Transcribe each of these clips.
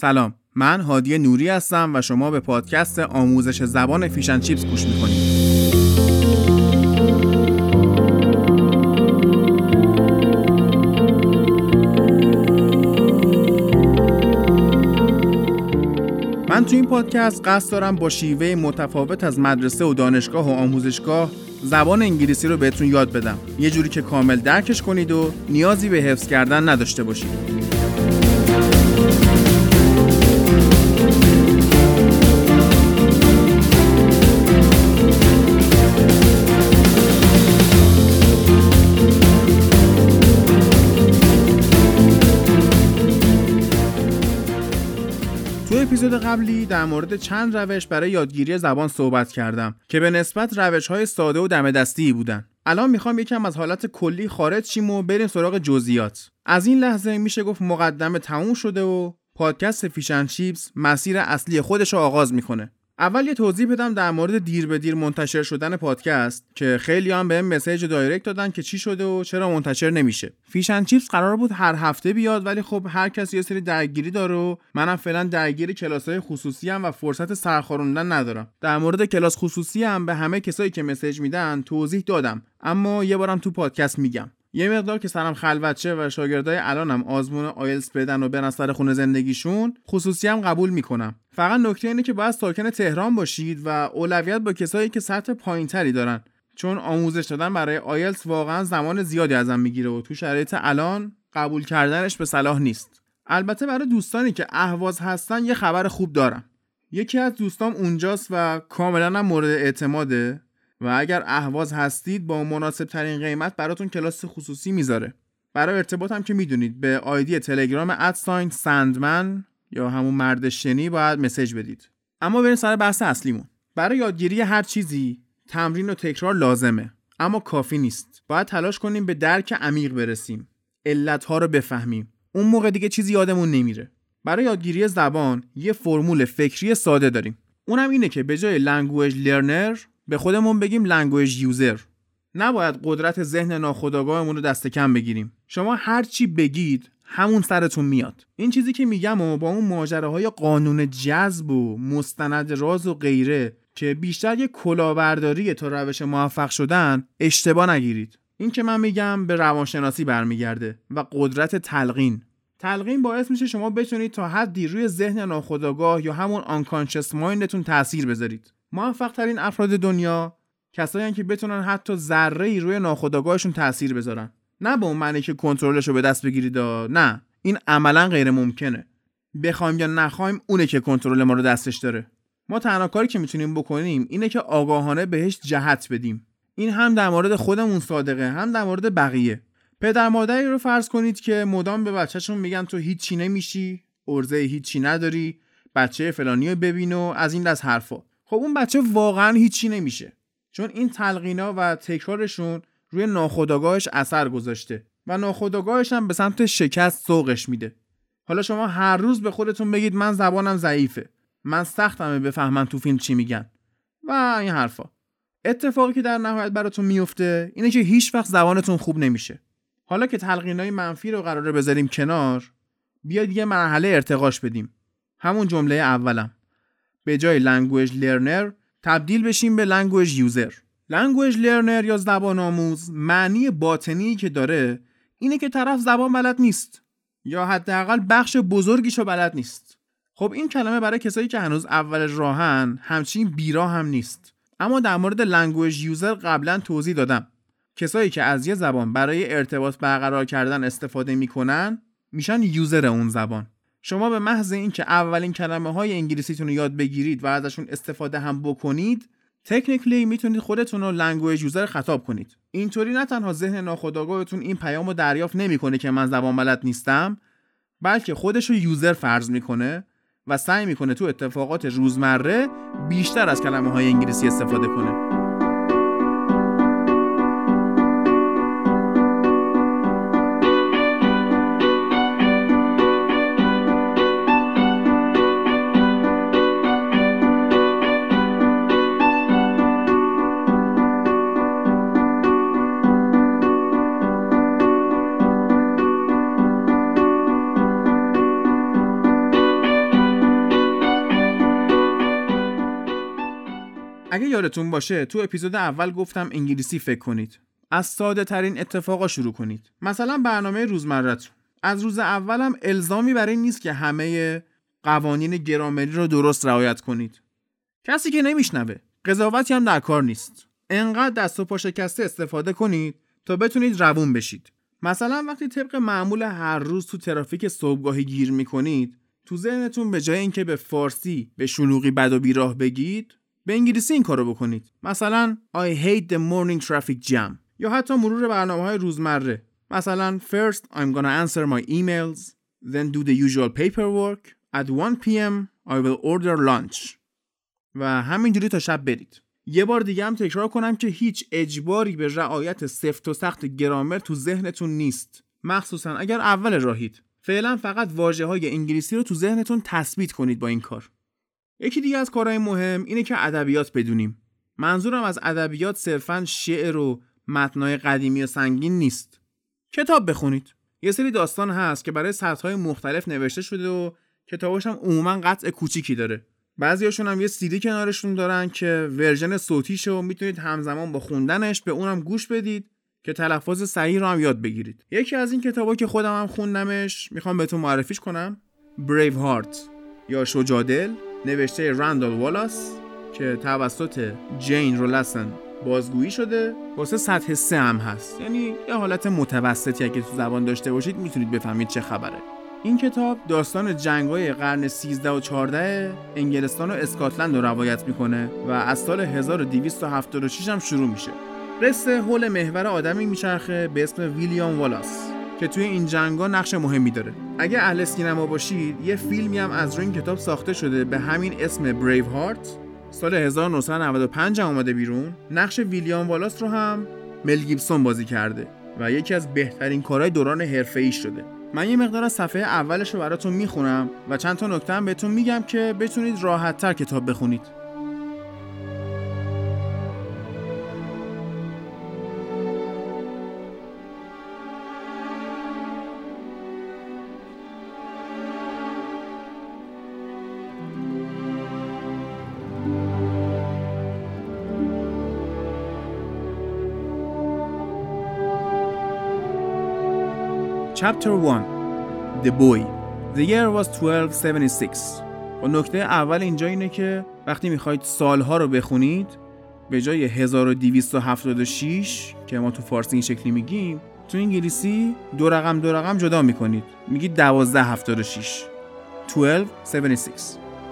سلام من هادی نوری هستم و شما به پادکست آموزش زبان فیشن چیپس گوش می‌کنید. من تو این پادکست قصد دارم با شیوه متفاوت از مدرسه و دانشگاه و آموزشگاه زبان انگلیسی رو بهتون یاد بدم. یه جوری که کامل درکش کنید و نیازی به حفظ کردن نداشته باشید. اپیزود قبلی در مورد چند روش برای یادگیری زبان صحبت کردم که به نسبت روش های ساده و دم دستی بودن. الان می‌خوام یکم از حالت کلی خارج شیم و بریم سراغ جزئیات. از این لحظه میشه گفت مقدمه تموم شده و پادکست Fish and Chips مسیر اصلی خودش رو آغاز می‌کنه. اول یه توضیح بدم در مورد دیر به دیر منتشر شدن پادکست که خیلی هم بهم message direct دادن که چی شده و چرا منتشر نمیشه. Fish and Chips قرار بود هر هفته بیاد ولی خب هر کسی یه سری درگیری داره و منم فعلا درگیر کلاسای خصوصی هم و فرصت سرخاروندن ندارم. در مورد کلاس خصوصی هم به همه کسایی که message میدن توضیح دادم. اما یه بارم تو پادکست میگم. یه مقدار که سرم خلوت شه و شاگردای الانم آزمون آیلتس بدن و برن سر خونه زندگیشون خصوصی هم قبول می‌کنم. فقط نکته اینه که باید ساکن تهران باشید و اولویت با کسایی که سطح پایینتری دارن. چون آموزش دادن برای آیلتس واقعا زمان زیادی ازم می‌گیره و تو شرایط الان قبول کردنش به صلاح نیست. البته برای دوستانی که اهواز هستن یه خبر خوب دارم. یکی از دوستام اونجاست و کاملا هم مورد اعتماده. و اگر اهواز هستید با مناسب ترین قیمت براتون کلاس خصوصی می‌ذاره. برای ارتباط هم که می‌دونید به آیدی تلگرام at sign Sandman یا همون مرد شنی باید message بدید. اما بریم سر بحث اصلیمون. برای یادگیری هر چیزی تمرین و تکرار لازمه اما کافی نیست. باید تلاش کنیم به درک عمیق برسیم. علتها رو بفهمیم. اون موقع دیگه چیزی یادمون نمیره. برای یادگیری زبان یه فرمول فکری ساده داریم. اونم اینه که به جای language learner به خودمون بگیم language user نباید قدرت ذهن ناخودآگاهمون رو دست کم بگیریم. شما هر چی بگید همون سرتون میاد. این چیزی که میگم و با اون ماجراهای قانون جذب و مستند راز و غیره که بیشتر یه کلاهبرداری تا روش موفق شدن اشتباه نگیرید. این که من میگم به روانشناسی برمیگرده و قدرت تلقین. تلقین باعث میشه شما بتونید تا حدی روی ذهن ناخودآگاه یا همون آنکانشس مایندتون تاثیر بذارید. موفق ترین افراد دنیا کسایی که بتونن حتی ذره ای روی ناخودآگاهشون تاثیر بذارن. نه به اون معنی که کنترلش رو به دست بگیرید نه این عملا غیر ممکنه. بخوایم یا نخوایم اونه که کنترل ما رو دستش داره. ما تنها کاری که می‌تونیم بکنیم اینه که آگاهانه بهش جهت بدیم. این هم در مورد خودمون صادقه هم در مورد بقیه. پدر مادری رو فرض کنید که مدام به بچهشون میگن تو هیچی نمیشی ارزه هیچی نداری بچه فلانی رو ببین و از این دست حرفا. خب اون بچه واقعا هیچی نمیشه. چون این تلقینا و تکرارشون روی ناخودآگاهش اثر گذاشته و ناخودآگاهش هم به سمت شکست سوقش میده. حالا شما هر روز به خودتون بگید من زبانم ضعیفه. من سختمه بفهمم تو فیلم چی میگن. و این حرفا. اتفاقی که در نهایت براتون میفته اینه که هیچ وقت زبانتون خوب نمیشه. حالا که تلقینای منفی رو قراره بذاریم کنار بیاید یه مرحله ارتقاش بدیم. همون جمله اولم. به جای language learner تبدیل بشیم به language user language learner یا زبان آموز معنی باطنی که داره اینه که طرف زبان بلد نیست یا حداقل بخش بزرگیشو بلد نیست. خب این کلمه برای کسایی که هنوز اول راهن همچین بیراه هم نیست. اما در مورد language user قبلا توضیح دادم. کسایی که از یه زبان برای ارتباط برقرار کردن استفاده می‌کنن میشن user اون زبان. شما به محض اینکه اولین کلمه های انگلیسیتون رو یاد بگیرید و ازشون استفاده هم بکنید technically می‌تونید خودتون رو language user خطاب کنید. اینطوری نه تنها ذهن ناخودآگاهتون این پیام رو دریافت نمی‌کنه که من زبان بلد نیستم بلکه خودش رو user فرض می‌کنه و سعی می‌کنه تو اتفاقات روزمره بیشتر از کلمه های انگلیسی استفاده کنه. اگه یادتون باشه تو اپیزود اول گفتم انگلیسی فکر کنید. از ساده ترین اتفاقا شروع کنید. مثلا برنامه روزمرتون از روز اولم الزامی برای نیست که همه قوانین گرامری رو درست رعایت کنید. کسی که نمیشنوه قضاوتی هم در کار نیست. انقدر دست و پا شکسته استفاده کنید تا بتونید روون بشید. مثلا وقتی طبق معمول هر روز تو ترافیک صبحگاهی گیر می‌کنید تو ذهنتون به جای اینکه به فارسی به شلوغی بد و بیراه بگید به انگلیسی این کارو بکنید. مثلا I hate the morning traffic jam. یا حتی مرور برنامه های روزمره. مثلا First I'm gonna answer my emails then do the usual paperwork. At 1 p.m. I will order lunch. و همینجوری تا شب برید. یه بار دیگه هم تکرار کنم که هیچ اجباری به رعایت سفت و سخت گرامر تو ذهنتون نیست. مخصوصا اگر اول راهید. فعلا فقط واجه های انگلیسی رو تو ذهنتون تثبیت کنید با این کار. یکی دیگه از کارهای مهم اینه که ادبیات بدونیم. منظورم از ادبیات صرفا شعر و متنای قدیمی و سنگین نیست. کتاب بخونید. یه سری داستان هست که برای سطحهای مختلف نوشته شده و کتاباش هم عموما قطع کوچیکی داره. بعضیاشون هم یه سیدی کنارشون دارن که ورژن صوتیشو می‌تونید همزمان با خوندنش به اونم گوش بدید که تلفظ صحیح رو هم یاد بگیرید. یکی از این کتابا که خودم هم خوندمش می‌خوام بهتون معرفیش کنم. Brave Heart یا شجادل نوشته راندال والاس که توسط جین رولسن بازگویی شده واسه سطح سه هم هست. یعنی یه حالت متوسطی اگه تو زبان داشته باشید می‌تونید بفهمید چه خبره. این کتاب داستان جنگای قرن 13 و 14 انگلستان و اسکاتلند رو روایت می‌کنه و از سال 1276 هم شروع میشه. قصه حول محور آدمی میچرخه به اسم ویلیام والاس. که توی این جنگا نقش مهمی داره. اگه اهل سینما باشید یه فیلمی هم از روی این کتاب ساخته شده به همین اسم بریو هارت سال 1995 هم اومده بیرون. نقش ویلیام والاس رو هم مل گیبسون بازی کرده و یکی از بهترین کارهای دوران حرفه‌ای شده. من یه مقدار از صفحه اولش رو براتون می‌خونم و چند تا نکته هم بهتون میگم که بتونید راحتتر کتاب بخونید. Chapter 1 The Boy. The year was 1276 و نکته اول اینجا اینه که وقتی می‌خواید سالها رو بخونید به جای 1276 که ما تو فارسی این شکلی میگیم تو انگلیسی دو رقم دو رقم جدا می‌کنید. میگید 1276 1276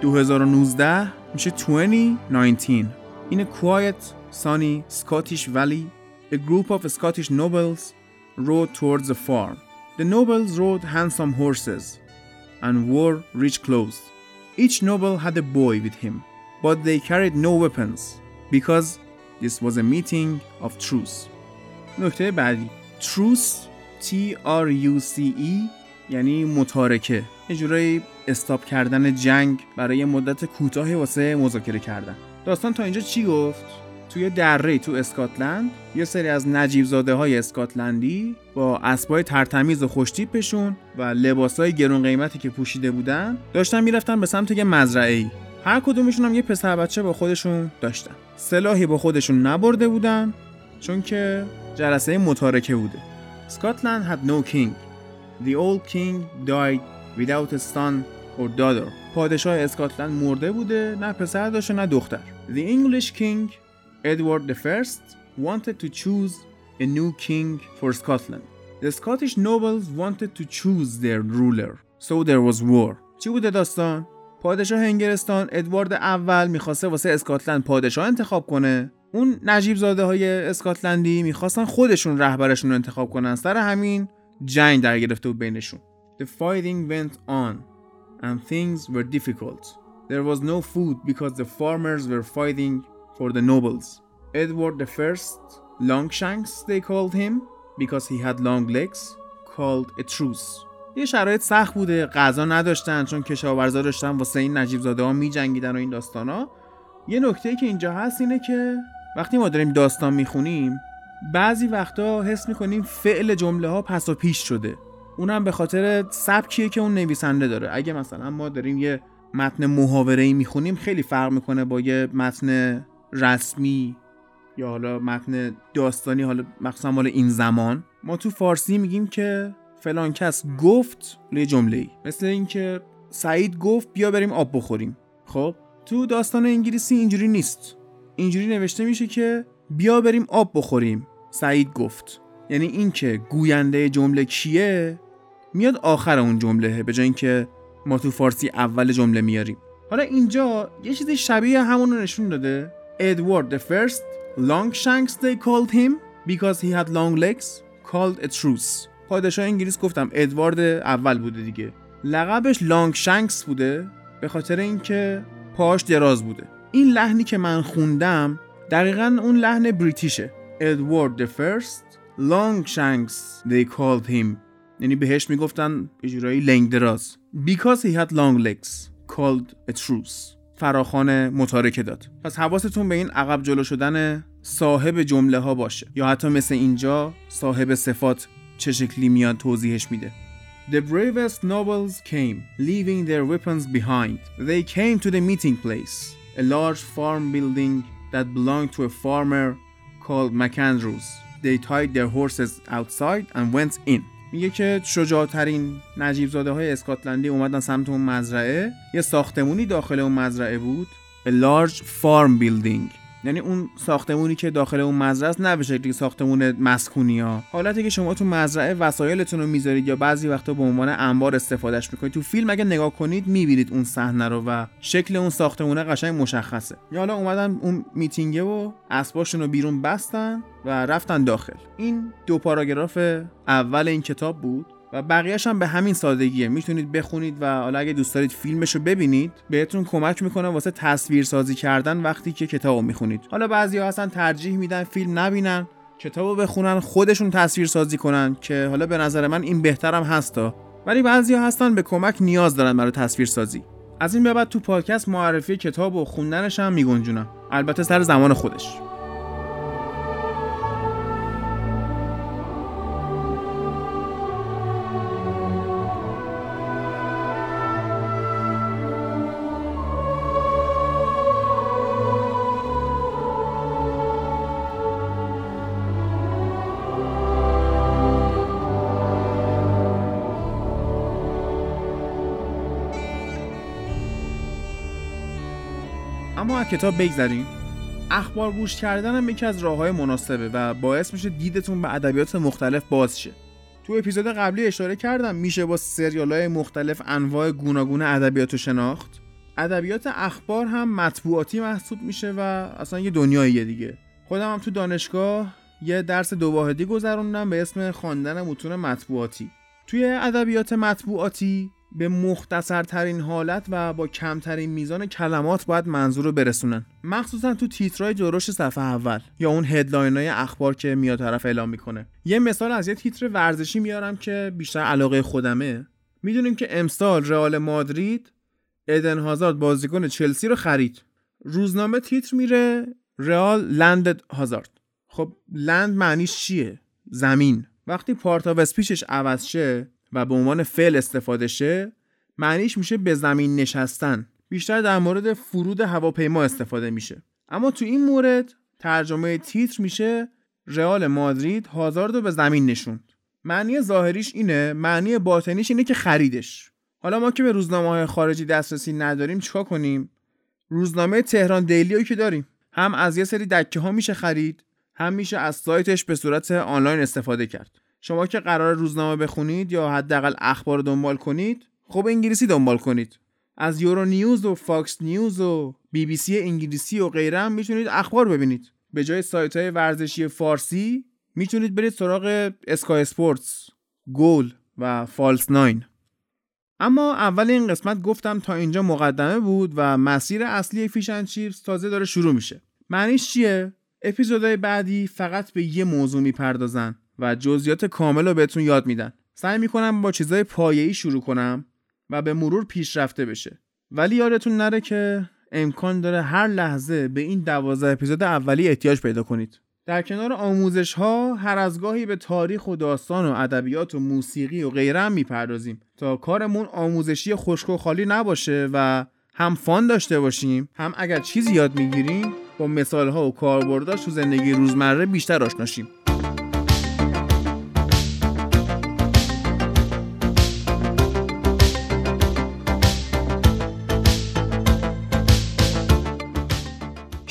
2019 میشه 2019 In a quiet, sunny Scottish valley, a group of Scottish nobles rode towards a farm. The nobles rode handsome horses and wore rich clothes. Each noble had a boy with him, but they carried no weapons because this was a meeting of truce. نکته بعدی truce T R U C E یعنی متارکه یه جورایی استاپ کردن جنگ برای مدت کوتاهی واسه مذاکره کردن داستان تا اینجا چی گفت توی دره تو اسکاتلند. یه سری از نجیب زاده های اسکاتلندی با اسبای ترتمیز و خوشتیپشون و لباسای گرون قیمتی که پوشیده بودن داشتن می‌رفتن به سمت یه مزرعه ای هر کدومشون هم یه پسر بچه با خودشون داشتن. سلاحی با خودشون نبرده بودن چون که جلسه متارکه بوده. اسکاتلند had no king. The old king died without a son or daughter. پادشاه اسکاتلند مرده بوده نه پسر داشته نه دختر. The English king Edward I wanted to choose a new king for Scotland. The Scottish nobles wanted to choose their ruler. So there was war. چی بوده داستان؟ پادشاه انگلستان ادوارد اول می‌خواسته واسه اسکاتلند پادشاه انتخاب کنه اون نجیب زاده های اسکاتلندی می‌خواستن خودشون رهبرشون رو انتخاب کنن سر همین جنگ در گرفته بود بینشون The fighting went on and things were difficult. There was no food because the farmers were fighting for the nobles. Edward I, Longshanks they called him because he had long legs, called a truce. یه شرایط سخت بوده غذا نداشتن چون کشاورزا داشتن واسه این نجیب زاده ها می جنگیدن و این داستان ها یه نکته که اینجا هست اینه که وقتی ما داریم داستان می‌خونیم بعضی وقتا حس می‌کنیم فعل جمله ها پس و پیش شده اونم به خاطر سبکیه که اون نویسنده داره اگه مثلا ما داریم یه متن محاوره ای می‌خونیم خیلی فرق می‌کنه با یه متن رسمی یا حالا متن داستانی حالا مخصوصا مال این زمان ما تو فارسی میگیم که فلان کس گفت یه جمله ای مثل اینکه سعید گفت بیا بریم آب بخوریم. خب تو داستان انگلیسی اینجوری نیست. اینجوری نوشته میشه که بیا بریم آب بخوریم سعید گفت. یعنی اینکه گوینده جمله کیه؟ میاد آخر اون جمله به جای اینکه ما تو فارسی اول جمله میاریم. حالا اینجا یه چیزی شبیه همون رو نشون داده. ادوارد the first Longshanks they called him because he had long legs called a truce. پادشاه انگلیس گفتم ادوارد اول بوده دیگه. لقبش لانگ شانکس بوده به خاطر اینکه پاش دراز بوده. این لحنی که من خوندم دقیقا اون لحن بریتیشه. ادوارد long shanks they called him. یعنی بهش می‌گفتن به جورایی لنگ دراز. Because he had long legs called a truce. فراخان متارکه داد پس حواستون به این عقب جلو شدن صاحب جمله ها باشه یا حتی مثل اینجا صاحب صفات چه شکلی میاد توضیحش میده The bravest nobles came, leaving their weapons behind. They came to the meeting place, a large farm building that belonged to a farmer called McAndrews. They tied their horses outside and went in. میگه که شجاعترین نجیب زاده های اسکاتلندی اومدن سمت اون مزرعه. یه ساختمونی داخل اون مزرعه بود. A large farm building. یعنی اون ساختمونی که داخل اون مزرعه است نه به شکلی ساختمون مسکونی ها حالتی که شما تو مزرعه وسایلتون رو می‌ذارید یا بعضی وقتا به عنوان انبار استفادهش می‌کنید تو فیلم اگه نگاه کنید می‌بینید اون صحنه رو و شکل اون ساختمونه قشنگ مشخصه. یا حالا اومدن اون میتینگه و اسباشون رو بیرون بستن و رفتن داخل. این دو پاراگراف اول این کتاب بود. و بقیهش هم به همین سادگیه. می‌تونید بخونید و حالا اگه دوست دارید فیلمش رو ببینید بهتون کمک می‌کنه واسه تصویر سازی کردن وقتی که کتابو می‌خونید. حالا بعضیا هستن ترجیح میدن فیلم نبینن کتابو بخونن خودشون تصویر سازی کنن که حالا به نظر من این بهترم هستا. ولی بعضیا هستن به کمک نیاز دارن برای تصویر سازی از این به بعد تو پادکست معرفی کتاب و خوندنش هم میگنجونم. البته سر زمان خودش. اما از کتاب بگذریم. اخبار گوش کردن هم یکی از راه های مناسبه و باعث میشه دیدتون به ادبیات مختلف باز شه. تو اپیزود قبلی اشاره کردم میشه با سریال های مختلف انواع گوناگون ادبیات و شناخت. ادبیات اخبار هم مطبوعاتی محسوب میشه و اصلا یه دنیاییه دیگه. خودم هم تو دانشگاه یه درس دو واحدی گذروندم به اسم خواندن متون مطبوعاتی. توی ادبیات مطبوعاتی به مختصرترین حالت و با کمترین میزان کلمات باید منظور رو برسونن. مخصوصا تو تیترهای درشت صفحه اول یا اون هدلاین های اخبار که میاد طرف اعلام می‌کنه. یه مثال از یه تیتر ورزشی میارم که بیشتر علاقه خودمه. می‌دونیم که امسال رئال مادرید ادن هازارد بازیکن چلسی رو خرید. روزنامه تیتر میره رئال لندد هازارد. خب لند معنیش چیه؟ زمین. وقتی پارت آف اسپیچش عوض شه و به عنوان فعل استفاده شه معنیش میشه به زمین نشستن. بیشتر در مورد فرود هواپیما استفاده میشه. اما تو این مورد ترجمه تیتر میشه رئال مادرید هازارد رو به زمین نشوند. معنی ظاهریش اینه معنی باطنیش اینه که خریدش. حالا ما که به روزنامه های خارجی دسترسی نداریم چیکار کنیم؟ روزنامه تهران دیلی که داریم. هم از یه سری دکه ها میشه خرید هم میشه از سایتش به صورت آنلاین استفاده کرد. شما که قراره روزنامه بخونید یا حداقل اخبار دنبال کنید خب انگلیسی دنبال کنید. از یورو نیوز و فاکس نیوز و بی بی سی انگلیسی و غیره هم می‌تونید اخبار ببینید. به جای سایت های ورزشی فارسی می‌تونید برید سراغ Sky Sports، Goal و False Nine. اما اول این قسمت گفتم تا اینجا مقدمه بود و مسیر اصلی Fish and Chips تازه داره شروع میشه. معنیش چیه؟ اپیزودهای بعدی فقط به یه موضوع می‌پردازن. و جزئیات کامل رو بهتون یاد میدن. سعی می‌کنم با چیزای پایه‌ای شروع کنم و به مرور پیشرفته بشه. ولی یادتون نره که امکان داره هر لحظه به این دوازده اپیزود اولی احتیاج پیدا کنید. در کنار آموزش ها هر از گاهی به تاریخ و داستان و ادبیات و موسیقی و غیره هم می‌پردازیم تا کارمون آموزشی خشک و خالی نباشه و هم fun داشته باشیم هم اگر چیزی یاد می‌گیریم با مثال ها و کاربرداش تو زندگی روزمره بیشتر آشنا شیم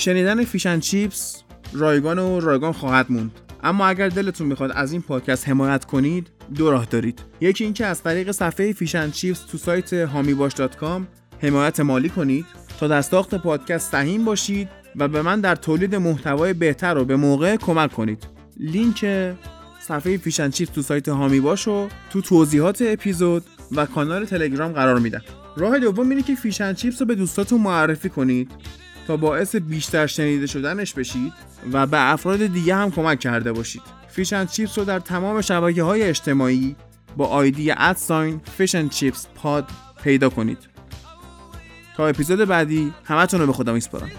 شنیدن Fish and Chips رایگان و رایگان خواهد موند. اما اگر دلتون می‌خواد از این پادکست حمایت کنید دو راه دارید. یکی اینکه از طریق صفحه Fish and Chips تو سایت حامی‌باش.com حمایت مالی کنید. تا در ساخت پادکست سهیم باشید و به من در تولید محتوای بهتر و به موقع کمک کنید. لینک صفحه Fish and Chips تو سایت حامی باشو تو توضیحات اپیزود و کانال تلگرام قرار میدم. راه دوم اینه که Fish and Chips رو به دوستاتون معرفی کنید. تا باعث بیشتر شنیده شدنش بشید و به افراد دیگه هم کمک کرده باشید. Fish and Chips رو در تمام شبکه های اجتماعی با آیدی ادساین فیشن چیپس پاد پیدا کنید. تا اپیزود بعدی همتون رو به خدا میسپارم.